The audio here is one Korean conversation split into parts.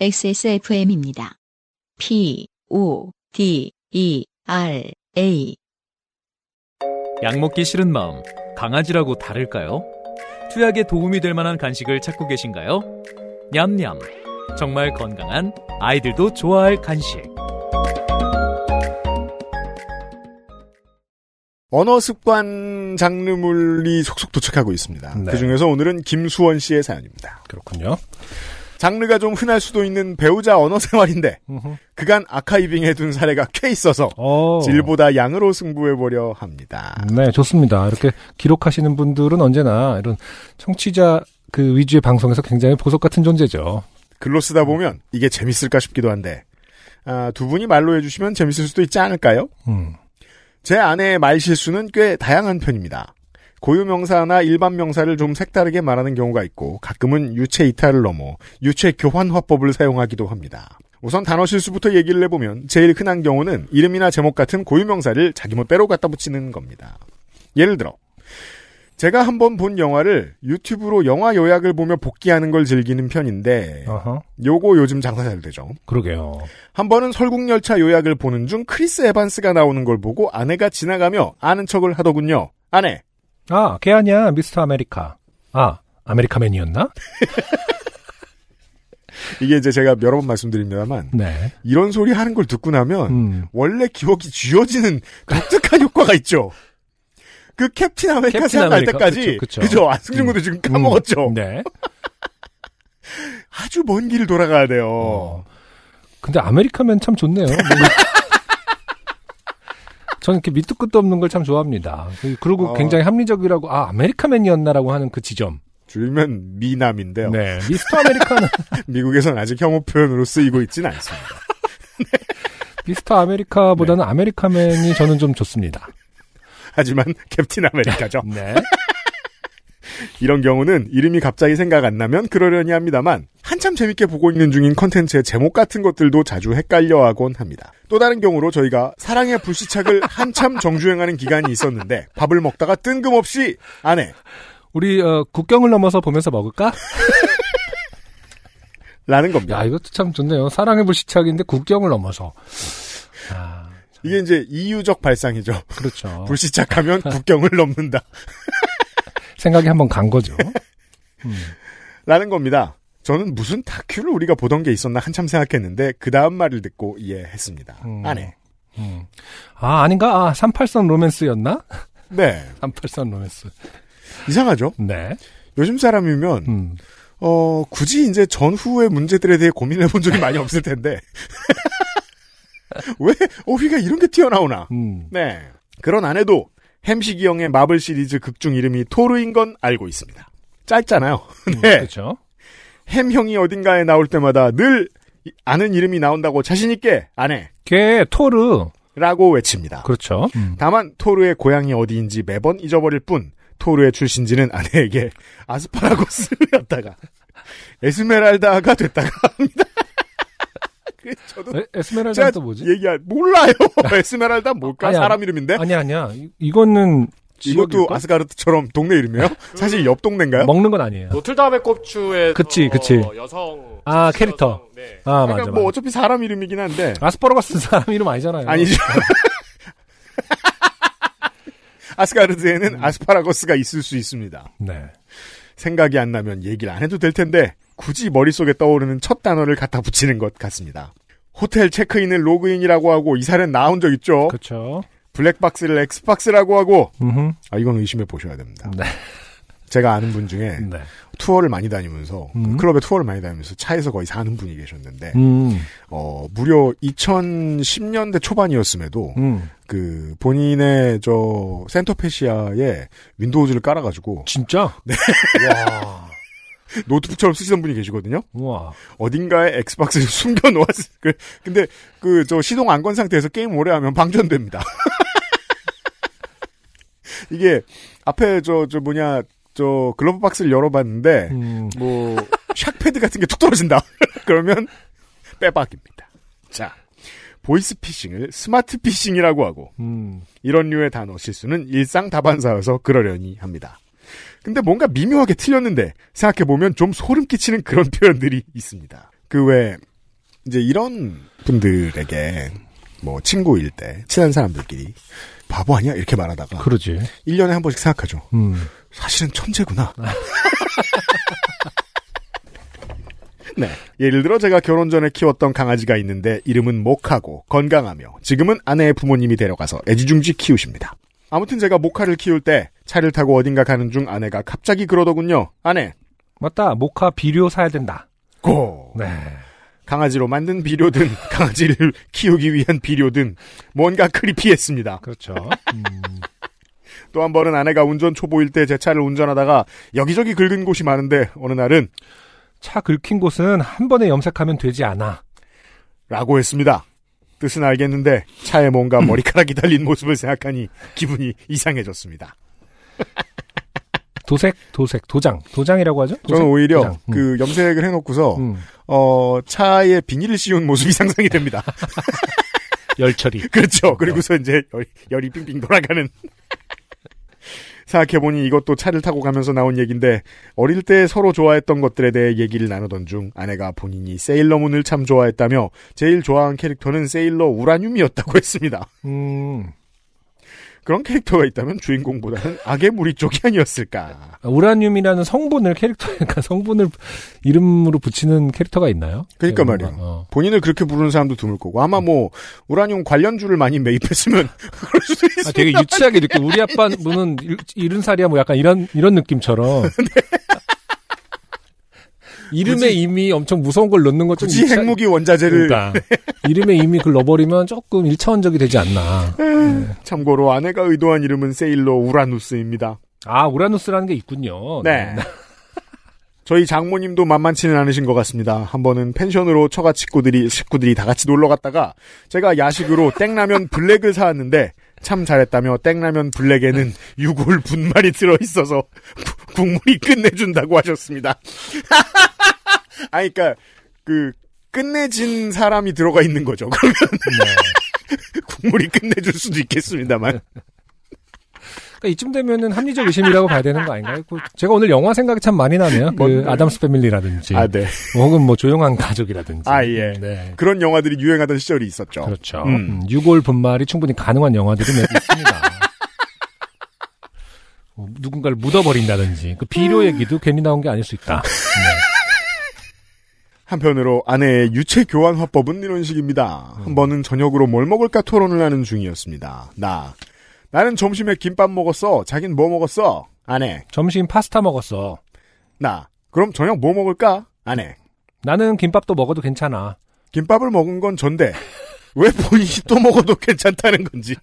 XSFM입니다. P, O, D, E, R, A. 약 먹기 싫은 마음, 강아지라고 다를까요? 투약에 도움이 될 만한 간식을 찾고 계신가요? 냠냠. 정말 건강한 아이들도 좋아할 간식. 언어 습관 장르물이 속속 도착하고 있습니다. 네. 그 중에서 오늘은 김수원 씨의 사연입니다. 그렇군요. 장르가 좀 흔할 수도 있는 배우자 언어 생활인데. 그간 아카이빙 해 둔 사례가 꽤 있어서 어. 질보다 양으로 승부해 보려 합니다. 네, 좋습니다. 이렇게 기록하시는 분들은 언제나 이런 청취자 그 위주의 방송에서 굉장히 보석 같은 존재죠. 글로 쓰다 보면 이게 재밌을까 싶기도 한데 아, 두 분이 말로 해주시면 재밌을 수도 있지 않을까요? 음. 제 아내의 말 실수는 꽤 다양한 편입니다. 고유 명사나 일반 명사를 좀 색다르게 말하는 경우가 있고 가끔은 유체 이탈을 넘어 유체 교환 화법을 사용하기도 합니다. 우선 단어 실수부터 얘기를 해보면 제일 흔한 경우는 이름이나 제목 같은 고유 명사를 자기 멋대로 갖다 붙이는 겁니다. 예를 들어 제가 한번 본 영화를 유튜브로 영화 요약을 보며 복기하는 걸 즐기는 편인데 어허. 요거 요즘 장사 잘 되죠. 그러게요. 한 번은 설국열차 요약을 보는 중 크리스 에반스가 나오는 걸 보고 아내가 지나가며 아는 척을 하더군요. 아내, 아, 걔 아니야. 미스터 아메리카. 아, 아메리카맨이었나? 이게 이제 제가 여러 번 말씀드립니다만 네. 이런 소리 하는 걸 듣고 나면 음. 원래 기억이 지워지는 독특한 효과가 있죠. 그 캡틴 아메리카 캡틴 생각날 아메리카, 때까지 그쵸, 그쵸. 그죠? 안승준 군도 지금 까먹었죠. 음, 네. 아주 먼 길을 돌아가야 돼요. 어. 근데 아메리카맨 참 좋네요. 뭐- 저는 이렇게 밑도 끝도 없는 걸 참 좋아합니다. 그리고 어. 굉장히 합리적이라고, 아, 아메리카맨이었나라고 하는 그 지점. 줄면 미남인데요. 네. 미스터 아메리카는, 미국에선 아직 혐오 표현으로 쓰이고 있지는 않습니다. 미스터 아메리카보다는 네. 아메리카맨이 저는 좀 좋습니다. 하지만 캡틴 아메리카죠. 네. 이런 경우는 이름이 갑자기 생각 안 나면 그러려니 합니다만 한참 재밌게 보고 있는 중인 컨텐츠의 제목 같은 것들도 자주 헷갈려하곤 합니다. 또 다른 경우로 저희가 사랑의 불시착을 한참 정주행하는 기간이 있었는데 밥을 먹다가 뜬금없이 아내 우리, 어, 국경을 넘어서 보면서 먹을까? 라는 겁니다. 야, 이것도 참 좋네요. 사랑의 불시착인데 국경을 넘어서. 아, 이게 이제 이유적 발상이죠. 그렇죠. 불시착하면 국경을 넘는다. 생각이 한번 간 거죠. 음. 라는 겁니다. 저는 무슨 다큐를 우리가 보던 게 있었나 한참 생각했는데 그 다음 말을 듣고 이해했습니다. 음. 아내. 음. 아, 아닌가? 아, 38선 로맨스였나? 네. 38선 로맨스. 이상하죠? 네. 요즘 사람이면 음. 어, 굳이 이제 전후의 문제들에 대해 고민을 해본 적이 많이 없을 텐데. 왜 어휘가 이런 게 튀어나오나? 음. 네. 그런 안에도 햄식이 형의 마블 시리즈 극중 이름이 토르인 건 알고 있습니다. 짧잖아요. 네. 그렇죠. 햄 형이 어딘가에 나올 때마다 늘 이- 아는 이름이 나온다고 자신있게 아내. 걔 토르. 라고 외칩니다. 그렇죠. 음. 다만 토르의 고향이 어디인지 매번 잊어버릴 뿐 토르의 출신지는 아내에게 아스파라거스였다가 에스메랄다가 됐다가 합니다. 저도 에, 에스메랄다 또 뭐지? 얘기할 몰라요. 에스메랄다 뭘까? 아니야. 사람 이름인데 아니야, 아니야. 이, 이거는 이것도? 아스가르트처럼 동네 이름이에요? 사실 옆 동네인가요? 먹는 건 아니에요. 노틀담의 꼽추의 그치, 그치. 여성 아, 캐릭터. 여성, 네. 아, 그러니까 맞아, 뭐 맞아. 어차피 사람 이름이긴 한데 아스파라거스 사람 이름 아니잖아요. 아니죠. 아스가르트에는 아스파라거스가 있을 수 있습니다. 네. 생각이 안 나면 얘기를 안 해도 될 텐데 굳이 머릿속에 떠오르는 첫 단어를 갖다 붙이는 것 같습니다. 호텔 체크인을 로그인이라고 하고 이 사례는 나온 적 있죠. 그렇죠. 블랙박스를 엑스박스라고 하고 음. 아 이건 의심해 보셔야 됩니다. 네. 제가 아는 분 중에 네. 투어를 많이 다니면서 그 음. 클럽에 투어를 많이 다니면서 차에서 거의 사는 분이 계셨는데 음. 어 무려 2010년대 초반이었음에도 음. 그 본인의 저 센터페시아에 윈도우즈를 깔아가지고 진짜? 네. 와. 노트북처럼 쓰시던 분이 계시거든요. 우와. 어딘가에 엑스박스를 숨겨 놓았을 그 근데 그 저 시동 안 건 상태에서 게임 오래 하면 방전됩니다. 이게 앞에 저 저 뭐냐 저 글러브 박스를 열어봤는데 음. 뭐 엑박패드 같은 게 툭 떨어진다. 그러면 빼박입니다. 자 보이스 피싱을 스마트 피싱이라고 하고 음. 이런 류의 단어 실수는 일상 다반사여서 그러려니 합니다. 근데 뭔가 미묘하게 틀렸는데 생각해 보면 좀 소름 끼치는 그런 표현들이 있습니다. 그 외 이제 이런 분들에게 뭐 친구일 때 친한 사람들끼리 바보 아니야 이렇게 말하다가 그러지. 1년에 한 번씩 생각하죠. 음. 사실은 천재구나. 네. 예를 들어 제가 결혼 전에 키웠던 강아지가 있는데 이름은 목하고 건강하며 지금은 아내의 부모님이 데려가서 애지중지 키우십니다. 아무튼 제가 목하를 키울 때 차를 타고 어딘가 가는 중 아내가 갑자기 그러더군요. 아내, 맞다. 모카 비료 사야 된다. 고! 네. 강아지로 만든 비료든 강아지를 키우기 위한 비료든 뭔가 크리피했습니다. 그렇죠. 음. 또한 번은 아내가 운전 초보일 때 제 차를 운전하다가 여기저기 긁은 곳이 많은데 어느 날은 차 긁힌 곳은 한 번에 염색하면 되지 않아. 라고 했습니다. 뜻은 알겠는데 차에 뭔가 머리카락이 달린 모습을 생각하니 기분이 이상해졌습니다. 도색, 도색, 도장. 도장이라고 하죠? 도색? 저는 오히려 도장. 음. 그 염색을 해놓고서 음. 어 차에 비닐을 씌운 모습이 상상이 됩니다. 열처리. 그렇죠. 그리고서 이제 열, 열이 빙빙 돌아가는. 생각해보니 이것도 차를 타고 가면서 나온 얘기인데 어릴 때 서로 좋아했던 것들에 대해 얘기를 나누던 중 아내가 본인이 세일러문을 참 좋아했다며 제일 좋아한 캐릭터는 세일러 우라늄이었다고 했습니다. 음. 그런 캐릭터가 있다면 주인공보다는 악의 무리 쪽이 아니었을까. 우라늄이라는 성분을 캐릭터, 그러니까 성분을 이름으로 붙이는 캐릭터가 있나요? 그러니까 뭔가, 말이에요. 어. 본인을 그렇게 부르는 사람도 드물 거고 아마 뭐 우라늄 관련주를 많이 매입했으면 그럴 수도 있습니다. 아, 되게 유치하게 이렇게 우리 아빠 분은 일- 일흔 살이야 뭐 약간 이런 이런 느낌처럼. 이름에 네. 이미 엄청 무서운 걸 넣는 것좀 굳이 핵무기 원자재를 그러니까 이름에 이미 그걸 넣어버리면 조금 일차원적이 되지 않나. 참고로 아내가 의도한 이름은 세일러 우라누스입니다. 아 우라누스라는 게 있군요. 네. 저희 장모님도 만만치는 않으신 것 같습니다. 한 번은 펜션으로 처가 식구들이 식구들이 다 같이 놀러 갔다가 제가 야식으로 땡라면 블랙을 사왔는데 참 잘했다며 땡라면 블랙에는 유골 분말이 들어 있어서 국물이 끝내준다고 하셨습니다. 아니 그러니까 그 끝내진 사람이 들어가 있는 거죠. 그러면 국물이 끝내줄 수도 있겠습니다만. 그러니까 이쯤 되면은 합리적 의심이라고 봐야 되는 거 아닌가요? 그 제가 오늘 영화 생각이 참 많이 나네요. 그? 아담스 패밀리라든지, 아 네. 혹은 뭐 조용한 가족이라든지. 아, 예. 네. 그런 영화들이 유행하던 시절이 있었죠. 그렇죠. 음. 음, 유골 분말이 충분히 가능한 영화들이 몇 있습니다. 뭐 누군가를 묻어버린다든지 그 비료 얘기도 괜히 나온 게 아닐 수 있다. 네. 한편으로 아내의 유체 교환 화법은 이런 식입니다. 한 번은 저녁으로 뭘 먹을까 토론을 하는 중이었습니다. 나. 나는 점심에 김밥 먹었어. 자긴 뭐 먹었어? 아내. 점심 파스타 먹었어. 나. 그럼 저녁 뭐 먹을까? 아내. 나는 김밥도 먹어도 괜찮아. 김밥을 먹은 건 전데 왜 본인이 또 먹어도 괜찮다는 건지.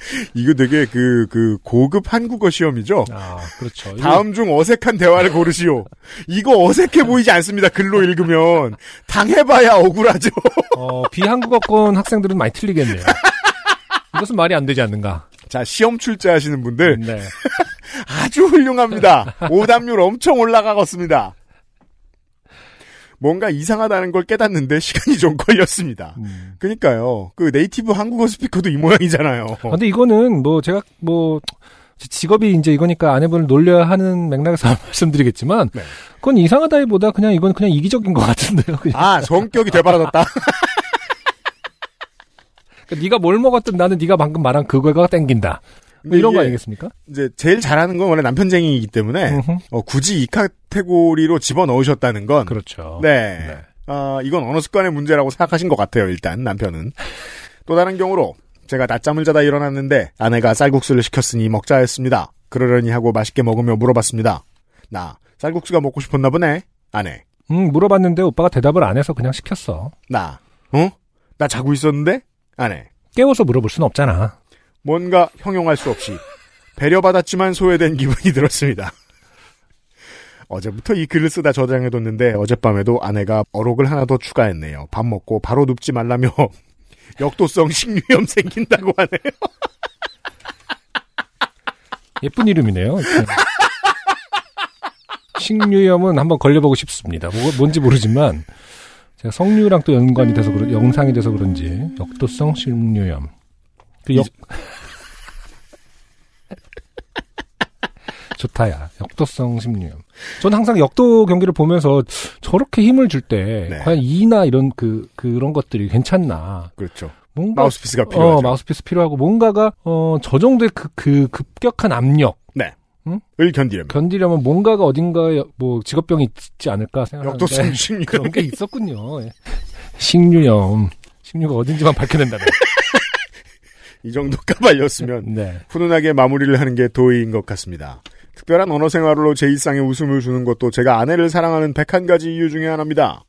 이거 되게 그, 그, 고급 한국어 시험이죠? 아, 그렇죠. 다음 중 어색한 대화를 고르시오. 이거 어색해 보이지 않습니다. 글로 읽으면. 당해봐야 억울하죠. 어, 비한국어권 학생들은 많이 틀리겠네요. 이것은 말이 안 되지 않는가. 자, 시험 출제하시는 분들 네. 아주 훌륭합니다. 오답률 엄청 올라가겠습니다. 뭔가 이상하다는 걸 깨닫는데 시간이 좀 걸렸습니다. 음. 그러니까요. 그 네이티브 한국어 스피커도 이 모양이잖아요. 아, 근데 이거는 뭐 제가 뭐제 직업이 이제 이거니까 아내분을 놀려야 하는 맥락에서 말씀드리겠지만 네. 그건 이상하다기보다 그냥 이건 그냥 이기적인 것 같은데요. 그냥. 아, 성격이 되바라졌다. 그러니까 네가 뭘 먹었든 나는 네가 방금 말한 그거가 땡긴다. 뭐 이런 거 아니겠습니까? 이제 제일 잘하는 건 원래 남편쟁이이기 때문에. 어, 굳이 이 카테고리로 집어 넣으셨다는 건 그렇죠. 네. 네. 아, 이건 언어 습관의 문제라고 생각하신 것 같아요, 일단, 남편은. 또 다른 경우로, 제가 낮잠을 자다 일어났는데, 아내가 쌀국수를 시켰으니 먹자 했습니다. 그러려니 하고 맛있게 먹으며 물어봤습니다. 나, 쌀국수가 먹고 싶었나 보네? 아내. 음, 물어봤는데 오빠가 대답을 안 해서 그냥 시켰어. 나, 어? 나 자고 있었는데? 아내. 깨워서 물어볼 수는 없잖아. 뭔가 형용할 수 없이, 배려받았지만 소외된 기분이 들었습니다. 어제부터 이 글을 쓰다 저장해뒀는데 어젯밤에도 아내가 어록을 하나 더 추가했네요. 밥 먹고 바로 눕지 말라며 역도성 식류염 생긴다고 하네요. 예쁜 이름이네요. 식류염은 한번 걸려보고 싶습니다. 뭐, 뭔지 모르지만 제가 성류랑 또 연관이 돼서 영상이 돼서 그런지 역도성 식류염. 그 역... 좋다야. 역도성 심리염. 저는 항상 역도 경기를 보면서 저렇게 힘을 줄때 네. 과연 이나 이런 그 그런 것들이 괜찮나. 그렇죠. 뭔가 마우스피스가 필요하죠. 어, 마우스피스 필요하고 뭔가가 어, 저 정도의 그, 그 급격한 압력 을 견디려면. 견디려면 뭔가가 어딘가에 뭐 직업병이 있지 않을까 생각하는데 역도성 심리 그런 게 있었군요. 예. 식류염. 식류가 어딘지만 밝혀낸다면. 이 정도 까발렸으면 네. 훈훈하게 마무리를 하는 게 도의인 것 같습니다. 특별한 언어 생활로 제 일상에 웃음을 주는 것도 제가 아내를 사랑하는 101가지 이유 중에 하나입니다.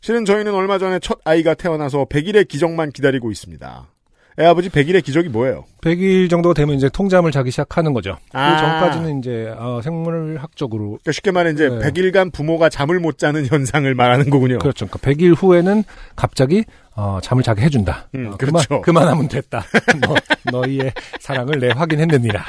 실은 저희는 얼마 전에 첫 아이가 태어나서 100일의 기적만 기다리고 있습니다. 애 아버지 100일의 기적이 뭐예요? 100일 정도가 되면 이제 통잠을 자기 시작하는 거죠. 아. 그 전까지는 이제 어, 생물학적으로 그러니까 쉽게 말해 이제 네. 100일간 부모가 잠을 못 자는 현상을 말하는 거군요. 그렇죠. 그러니까 100일 후에는 갑자기 어, 잠을 자게 해준다. 음, 어, 그렇죠. 그만, 그만하면 됐다. 너, 너희의 사랑을 내 확인했느니라.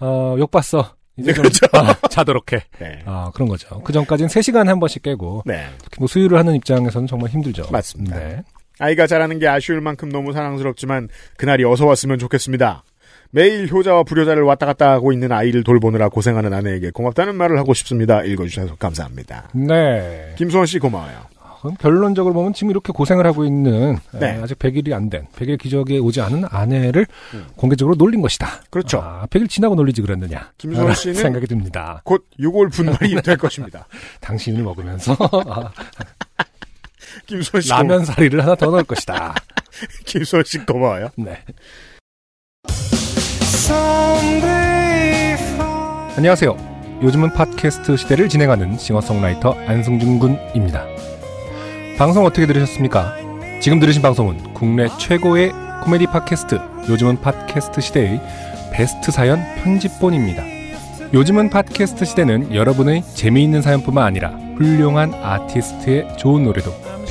어, 욕 봤어. 이제 네, 좀 그렇죠. 어, 자도록 해. 네. 아, 그런 거죠. 그 전까지는 3시간에 한 번씩 깨고 네. 특히 뭐 수유를 하는 입장에서는 정말 힘들죠. 맞습니다. 네. 아이가 자라는 게 아쉬울 만큼 너무 사랑스럽지만 그날이 어서 왔으면 좋겠습니다. 매일 효자와 불효자를 왔다 갔다 하고 있는 아이를 돌보느라 고생하는 아내에게 고맙다는 말을 하고 싶습니다. 읽어주셔서 감사합니다. 네. 김수원 씨 고마워요. 그럼 결론적으로 보면 지금 이렇게 고생을 하고 있는 네. 에, 아직 100일이 안 된, 100일 기적에 오지 않은 아내를 음. 공개적으로 놀린 것이다. 그렇죠. 아, 100일 지나고 놀리지 그랬느냐. 김수원 씨는 생각이 듭니다. 곧 6월 분말이 될 것입니다. 당신을 먹으면서 아, 김수원 씨 라면 사리를 하나 더 넣을 것이다. 김수원 씨 고마워요. 네. 안녕하세요. 요즘은 팟캐스트 시대를 진행하는 싱어송라이터 안승준 군입니다. 방송 어떻게 들으셨습니까? 지금 들으신 방송은 국내 최고의 코미디 팟캐스트 요즘은 팟캐스트 시대의 베스트 사연 편집본입니다. 요즘은 팟캐스트 시대는 여러분의 재미있는 사연뿐만 아니라 훌륭한 아티스트의 좋은 노래도